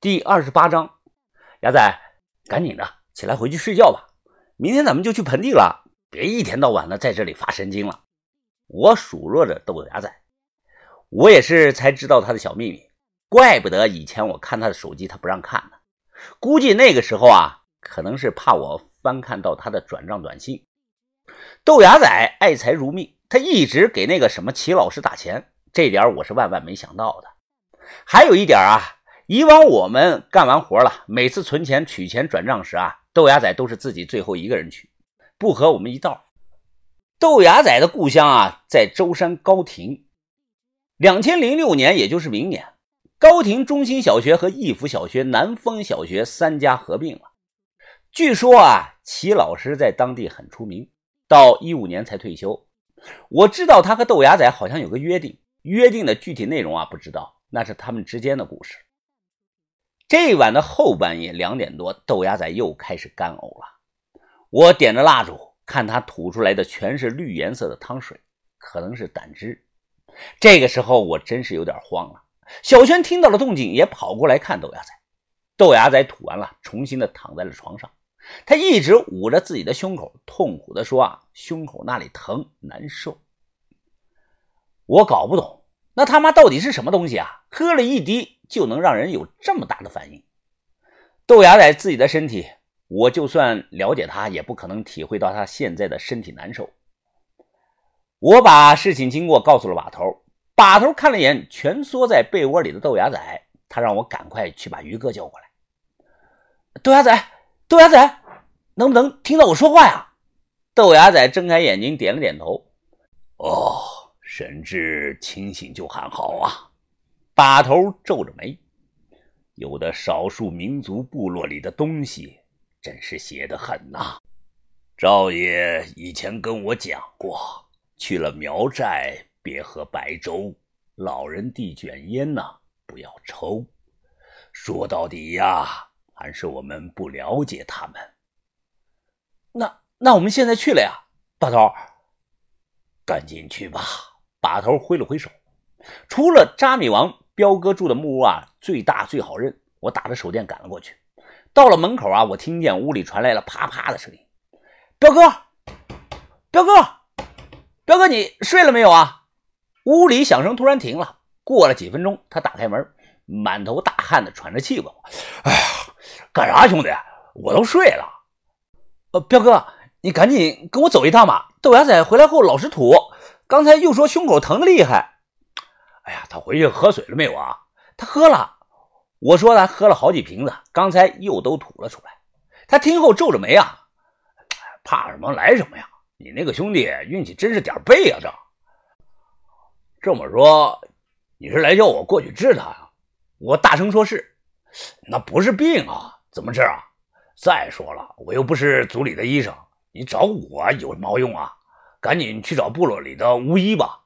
第二十八章，牙仔，赶紧的起来回去睡觉吧，明天咱们就去盆地了，别一天到晚的在这里发神经了。我数落着豆芽仔，我也是才知道他的小秘密，怪不得以前我看他的手机他不让看呢，估计那个时候啊，可能是怕我翻看到他的转账短信。豆芽仔爱财如命，他一直给那个什么齐老师打钱，这点我是万万没想到的。还有一点啊。以往我们干完活了，每次存钱、取钱、转账时啊，豆芽仔都是自己最后一个人取，不和我们一道。豆芽仔的故乡啊，在舟山高亭。两千零六年，也就是明年，高亭中心小学和义府小学、南丰小学三家合并了。据说啊，齐老师在当地很出名，到一五年才退休。我知道他和豆芽仔好像有个约定，约定的具体内容啊不知道，那是他们之间的故事。这晚的后半夜两点多，豆芽仔又开始干呕了。我点着蜡烛，看他吐出来的全是绿颜色的汤水，可能是胆汁。这个时候我真是有点慌了。小轩听到了动静，也跑过来看豆芽仔。豆芽仔吐完了，重新的躺在了床上。他一直捂着自己的胸口，痛苦的说：“啊，胸口那里疼难受。”我搞不懂，那他妈到底是什么东西啊？喝了一滴。就能让人有这么大的反应。豆芽仔自己的身体，我就算了解他，也不可能体会到他现在的身体难受。我把事情经过告诉了把头，把头看了眼蜷缩在被窝里的豆芽仔，他让我赶快去把于哥叫过来。豆芽仔，豆芽仔，能不能听到我说话呀？豆芽仔睁开眼睛，点了点头。哦，神志清醒就还好啊。把头皱着眉，有的少数民族部落里的东西真是邪得很呐。赵爷以前跟我讲过，去了苗寨别喝白粥，老人递卷烟呐，不要抽。说到底呀，还是我们不了解他们。那那我们现在去了呀，把头，赶紧去吧。把头挥了挥手，除了扎米王。彪哥住的木屋啊，最大最好认。我打着手电赶了过去。到了门口啊，我听见屋里传来了啪啪的声音。彪哥，彪哥，彪哥，你睡了没有啊？屋里响声突然停了。过了几分钟，他打开门，满头大汗的喘着气问我：“哎呀，干啥，兄弟？我都睡了。呃，彪哥，你赶紧跟我走一趟吧。豆芽仔回来后老是吐，刚才又说胸口疼的厉害。”哎呀，他回去喝水了没有啊？他喝了。我说他喝了好几瓶子，刚才又都吐了出来。他听后皱着眉啊，怕什么来什么呀？你那个兄弟运气真是点背啊！这这么说，你是来叫我过去治他呀？我大声说是。那不是病啊，怎么治啊？再说了，我又不是族里的医生，你找我有毛用啊？赶紧去找部落里的巫医吧。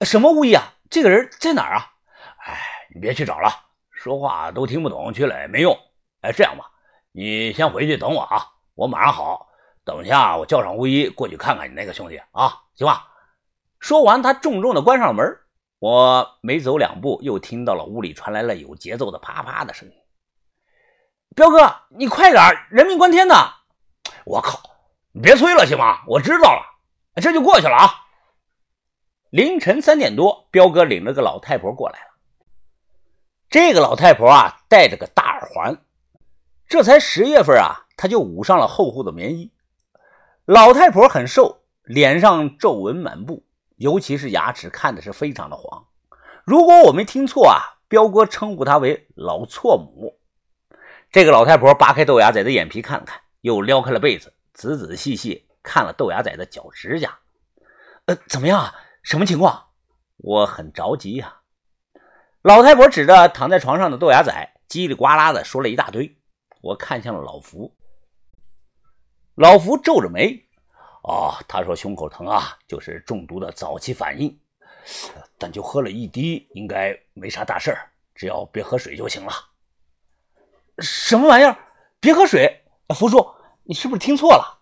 什么巫医啊？这个人在哪啊？哎，你别去找了，说话都听不懂，去了也没用。哎，这样吧，你先回去等我啊，我马上好。等一下我叫上巫医过去看看你那个兄弟啊，行吧？说完，他重重的关上了门。我没走两步，又听到了屋里传来了有节奏的啪啪的声音。彪哥，你快点，人命关天呢！我靠，你别催了，行吗？我知道了，这就过去了啊。凌晨三点多，彪哥领着个老太婆过来了。这个老太婆啊，戴着个大耳环。这才十月份啊，她就捂上了厚厚的棉衣。老太婆很瘦，脸上皱纹满布，尤其是牙齿看的是非常的黄。如果我没听错啊，彪哥称呼她为老错母。这个老太婆扒开豆芽仔的眼皮看了看，又撩开了被子，仔仔细细看了豆芽仔的脚指甲。呃，怎么样？什么情况？我很着急呀！老太婆指着躺在床上的豆芽仔，叽里呱啦的说了一大堆。我看向了老福，老福皱着眉：“哦，他说胸口疼啊，就是中毒的早期反应，但就喝了一滴，应该没啥大事儿，只要别喝水就行了。”什么玩意儿？别喝水？福叔，你是不是听错了？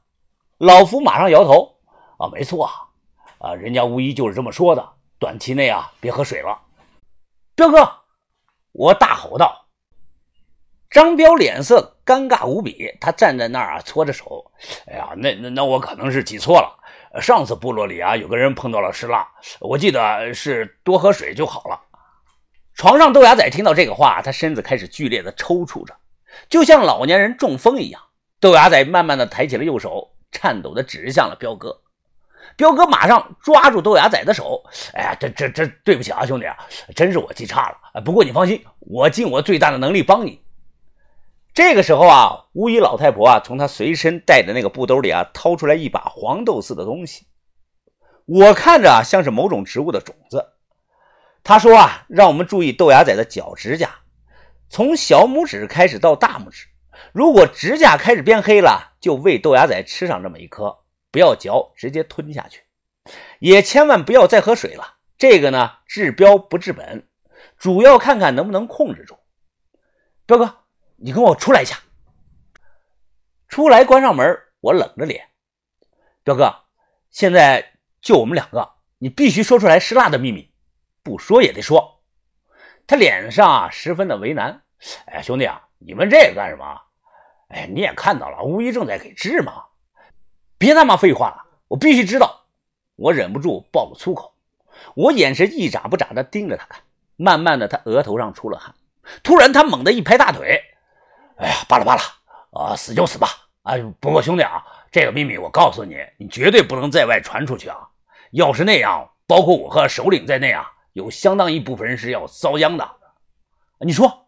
老福马上摇头：“啊，没错。”啊，人家巫医就是这么说的，短期内啊，别喝水了。彪哥，我大吼道：“张彪脸色尴尬无比，他站在那儿啊，搓着手。哎呀，那那那我可能是记错了。上次部落里啊，有个人碰到了尸蜡，我记得是多喝水就好了。床上豆芽仔听到这个话，他身子开始剧烈的抽搐着，就像老年人中风一样。豆芽仔慢慢的抬起了右手，颤抖的指向了彪哥。彪哥马上抓住豆芽仔的手，哎呀，这这这，对不起啊，兄弟啊，真是我记差了。不过你放心，我尽我最大的能力帮你。这个时候啊，巫医老太婆啊，从她随身带的那个布兜里啊，掏出来一把黄豆似的东西。我看着啊像是某种植物的种子。她说啊，让我们注意豆芽仔的脚指甲，从小拇指开始到大拇指，如果指甲开始变黑了，就喂豆芽仔吃上这么一颗，不要嚼，直接吞下去。也千万不要再喝水了，这个呢治标不治本，主要看看能不能控制住。彪哥。你跟我出来一下。出来，关上门。我冷着脸，彪哥，现在就我们两个，你必须说出来施辣的秘密，不说也得说。他脸上啊十分的为难。哎，兄弟啊，你问这个干什么？哎，你也看到了，巫医正在给治嘛。别他妈废话了，我必须知道。我忍不住爆了粗口。我眼神一眨不眨的盯着他看，慢慢的，他额头上出了汗。突然，他猛地一拍大腿。哎呀，罢了罢了，啊，死就死吧。哎，不过兄弟啊，这个秘密我告诉你，你绝对不能在外传出去啊。要是那样，包括我和首领在内啊，有相当一部分人是要遭殃的。你说？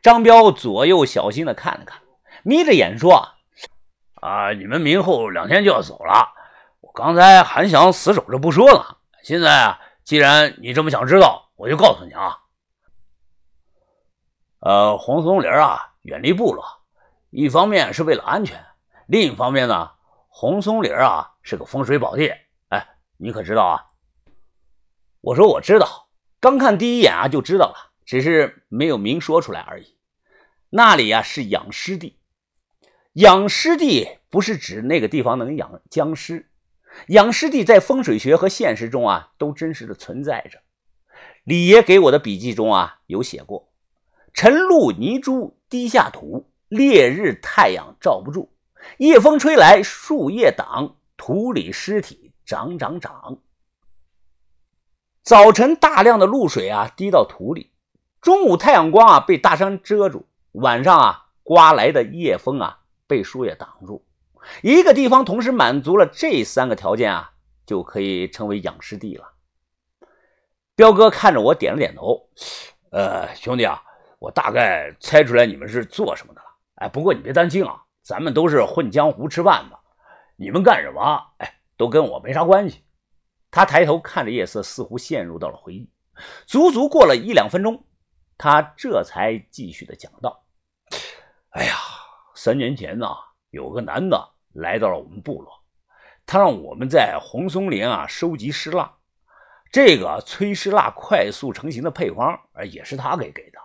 张彪左右小心的看了看，眯着眼说：“啊，你们明后两天就要走了，我刚才还想死守着不说呢。现在啊，既然你这么想知道，我就告诉你啊。”呃，红松林啊，远离部落，一方面是为了安全，另一方面呢，红松林啊是个风水宝地。哎，你可知道啊？我说我知道，刚看第一眼啊就知道了，只是没有明说出来而已。那里呀是养尸地，养尸地不是指那个地方能养僵尸，养尸地在风水学和现实中啊都真实的存在着。李爷给我的笔记中啊有写过。晨露泥珠滴下土，烈日太阳照不住，夜风吹来树叶挡，土里尸体长长长。早晨大量的露水啊滴到土里，中午太阳光啊被大山遮住，晚上啊刮来的夜风啊被树叶挡住。一个地方同时满足了这三个条件啊，就可以成为养尸地了。彪哥看着我点了点头，呃，兄弟啊。我大概猜出来你们是做什么的了，哎，不过你别担心啊，咱们都是混江湖吃饭的，你们干什么，哎，都跟我没啥关系。他抬头看着夜色，似乎陷入到了回忆。足足过了一两分钟，他这才继续的讲道：“哎呀，三年前呢，有个男的来到了我们部落，他让我们在红松林啊收集尸蜡，这个催尸蜡快速成型的配方，哎，也是他给给的。”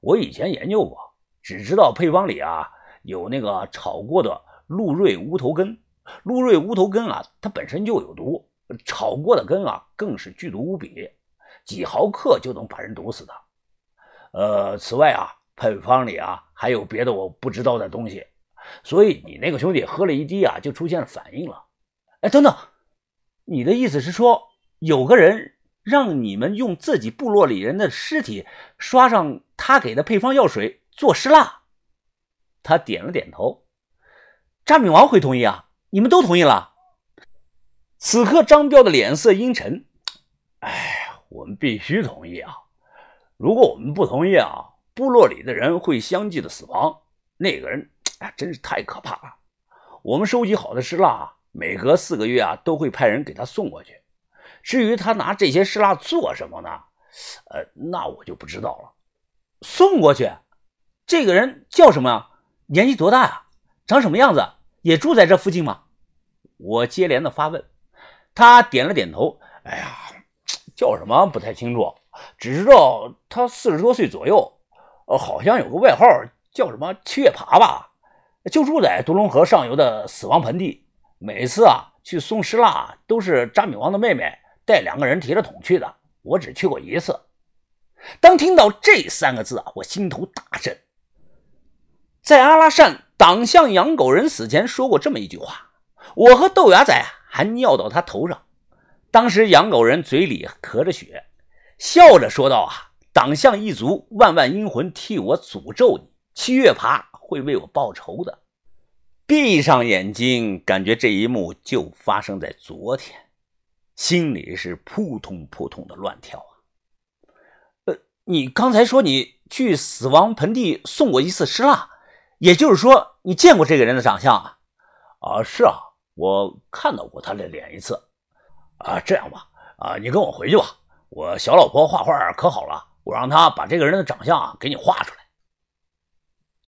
我以前研究过，只知道配方里啊有那个炒过的鹿瑞乌头根。鹿瑞乌头根啊，它本身就有毒，炒过的根啊更是剧毒无比，几毫克就能把人毒死的。呃，此外啊，配方里啊还有别的我不知道的东西，所以你那个兄弟喝了一滴啊就出现了反应了。哎，等等，你的意思是说有个人？让你们用自己部落里人的尸体刷上他给的配方药水做尸蜡。他点了点头。扎米王会同意啊？你们都同意了？此刻张彪的脸色阴沉。哎，我们必须同意啊！如果我们不同意啊，部落里的人会相继的死亡。那个人啊，真是太可怕了。我们收集好的尸蜡，每隔四个月啊，都会派人给他送过去。至于他拿这些尸蜡做什么呢？呃，那我就不知道了。送过去，这个人叫什么？年纪多大呀？长什么样子？也住在这附近吗？我接连的发问。他点了点头。哎呀，叫什么不太清楚，只知道他四十多岁左右。呃，好像有个外号叫什么“七月爬”吧？就住在独龙河上游的死亡盆地。每次啊去送尸蜡，都是扎米王的妹妹。带两个人提着桶去的，我只去过一次。当听到这三个字啊，我心头大震。在阿拉善党项养狗人死前说过这么一句话，我和豆芽仔还尿到他头上。当时养狗人嘴里咳着血，笑着说道：“啊，党项一族万万阴魂替我诅咒你，七月爬会为我报仇的。”闭上眼睛，感觉这一幕就发生在昨天，心里是扑通扑通的乱跳啊！呃，你刚才说你去死亡盆地送过一次尸蜡，也就是说你见过这个人的长相啊？啊，是啊，我看到过他的脸一次。啊，这样吧，啊，你跟我回去吧，我小老婆画画可好了，我让他把这个人的长相啊给你画出来。